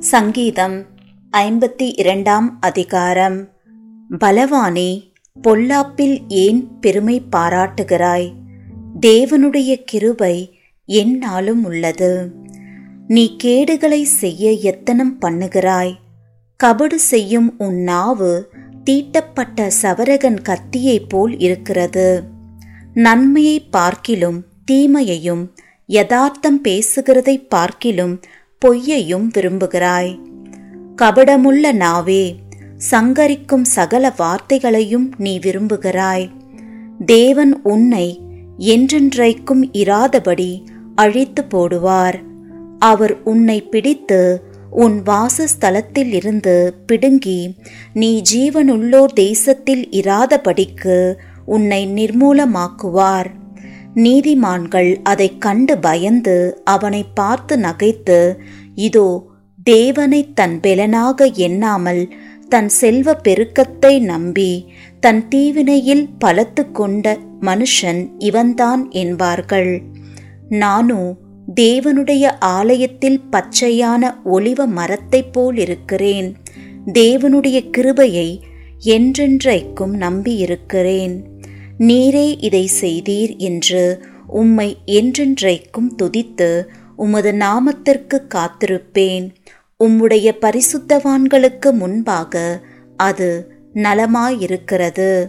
சங்கீதம் ஐம்பத்தி இரண்டாம் அதிகாரம். பலவானே பொல்லாப்பில் ஏன் பெருமை பாராட்டுகிறாய்? தேவனுடைய கிருபை எந்நாளும் உள்ளது. நீ கேடுகளை செய்ய எத்தனம் பண்ணுகிறாய்? கபடு செய்யும் உன் நாவு தீட்டப்பட்ட சவரகன் கத்தியைப் போல் இருக்கிறது. நன்மையை பார்க்கிலும் தீமையையும் யதார்த்தம் பேசுகிறதை பார்க்கிலும் பொய்யையும் விரும்புகிறாய். கபடமுள்ள நாவே சங்கரிக்கும் சகல வார்த்தைகளையும் நீ விரும்புகிறாய். தேவன் உன்னை என்றென்றைக்கும் இராதபடி அழித்து போடுவார். அவர் உன்னை பிடித்து உன் வாசஸ்தலத்தில் இருந்து பிடுங்கி நீ ஜீவனுள்ளோர் தேசத்தில் இராதபடிக்கு உன்னை நிர்மூலமாக்குவார். நீதிமான்கள் அதைக் கண்டு பயந்து அவனை பார்த்து நகைத்து இதோ தேவனை தன் பெலனாக எண்ணாமல் தன் செல்வ பெருக்கத்தை நம்பி தன் தீவினையில் பலத்து கொண்ட மனுஷன் இவன்தான் என்பார்கள். நானோ தேவனுடைய ஆலயத்தில் பச்சையான ஒளிவ மரத்தைப் போல் இருக்கிறேன் தேவனுடைய கிருபையை என்றென்றைக்கும் நம்பியிருக்கிறேன். நீரே இதை செய்தீர் என்று உம்மை என்றென்றைக்கும் துதித்து உமது நாமத்திற்கு காத்திருப்பேன். உம்முடைய பரிசுத்தவான்களுக்கு முன்பாக அது நலமாயிருக்கிறது.